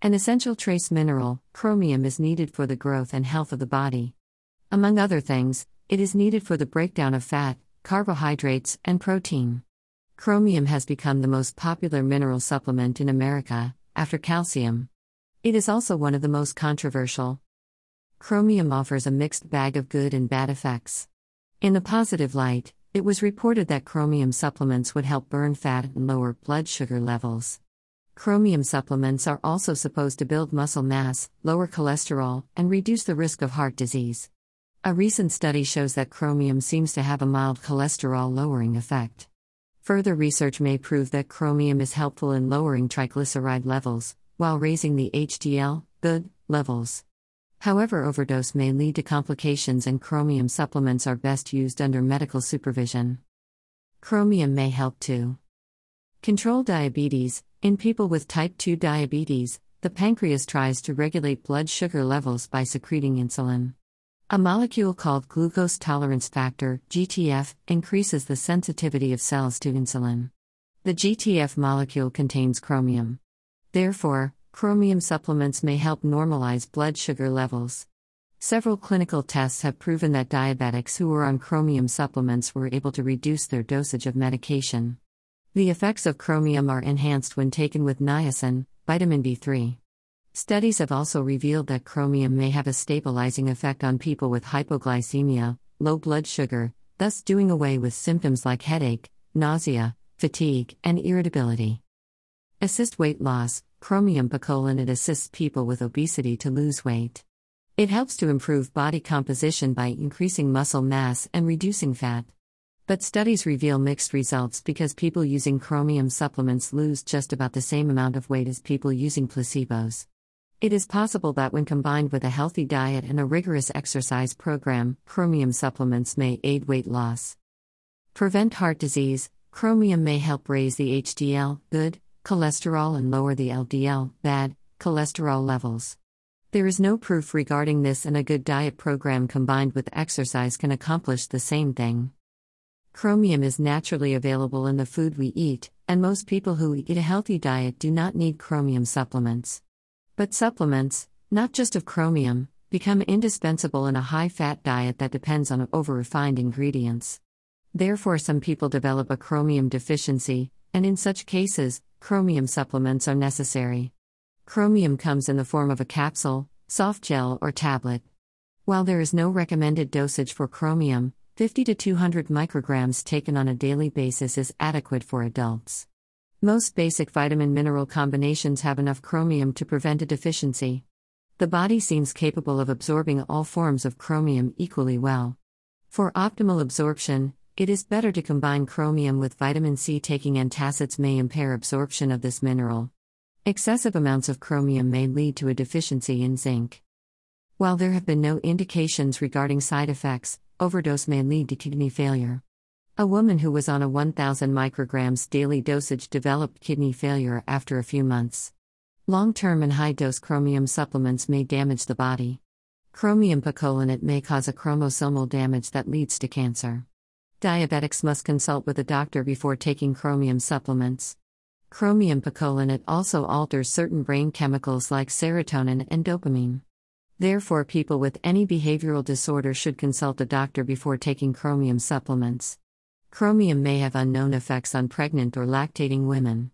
An essential trace mineral, chromium is needed for the growth and health of the body. Among other things, it is needed for the breakdown of fat, carbohydrates, and protein. Chromium has become the most popular mineral supplement in America, after calcium. It is also one of the most controversial. Chromium offers a mixed bag of good and bad effects. In the positive light, it was reported that chromium supplements would help burn fat and lower blood sugar levels. Chromium supplements are also supposed to build muscle mass, lower cholesterol, and reduce the risk of heart disease. A recent study shows that chromium seems to have a mild cholesterol lowering effect. Further research may prove that chromium is helpful in lowering triglyceride levels, while raising the HDL, good, levels. However, overdose may lead to complications, and chromium supplements are best used under medical supervision. Chromium may help to control diabetes. In people with type 2 diabetes, the pancreas tries to regulate blood sugar levels by secreting insulin. A molecule called glucose tolerance factor, GTF, increases the sensitivity of cells to insulin. The GTF molecule contains chromium. Therefore, chromium supplements may help normalize blood sugar levels. Several clinical tests have proven that diabetics who were on chromium supplements were able to reduce their dosage of medication. The effects of chromium are enhanced when taken with niacin, vitamin B3. Studies have also revealed that chromium may have a stabilizing effect on people with hypoglycemia, low blood sugar, thus doing away with symptoms like headache, nausea, fatigue, and irritability. Assist weight loss Chromium picolinate assists people with obesity to lose weight. It helps to improve body composition by increasing muscle mass and reducing fat. But studies reveal mixed results because people using chromium supplements lose just about the same amount of weight as people using placebos. It is possible that when combined with a healthy diet and a rigorous exercise program, chromium supplements may aid weight loss. Prevent heart disease. Chromium may help raise the HDL, good, cholesterol and lower the LDL, bad, cholesterol levels. There is no proof regarding this, and a good diet program combined with exercise can accomplish the same thing. Chromium is naturally available in the food we eat, and most people who eat a healthy diet do not need chromium supplements. But supplements, not just of chromium, become indispensable in a high fat diet that depends on over refined ingredients. Therefore, some people develop a chromium deficiency, and in such cases, chromium supplements are necessary. Chromium comes in the form of a capsule, soft gel, or tablet. While there is no recommended dosage for chromium, 50 to 200 micrograms taken on a daily basis is adequate for adults. Most basic vitamin mineral combinations have enough chromium to prevent a deficiency. The body seems capable of absorbing all forms of chromium equally well. For optimal absorption, it is better to combine chromium with vitamin C. Taking antacids may impair absorption of this mineral. Excessive amounts of chromium may lead to a deficiency in zinc. While there have been no indications regarding side effects, overdose may lead to kidney failure. A woman who was on a 1000 micrograms daily dosage developed kidney failure after a few months. Long term and high dose chromium supplements may damage the body. Chromium picolinate may cause a chromosomal damage that leads to cancer. Diabetics must consult with a doctor before taking chromium supplements. Chromium picolinate also alters certain brain chemicals like serotonin and dopamine. Therefore, people with any behavioral disorder should consult a doctor before taking chromium supplements. Chromium may have unknown effects on pregnant or lactating women.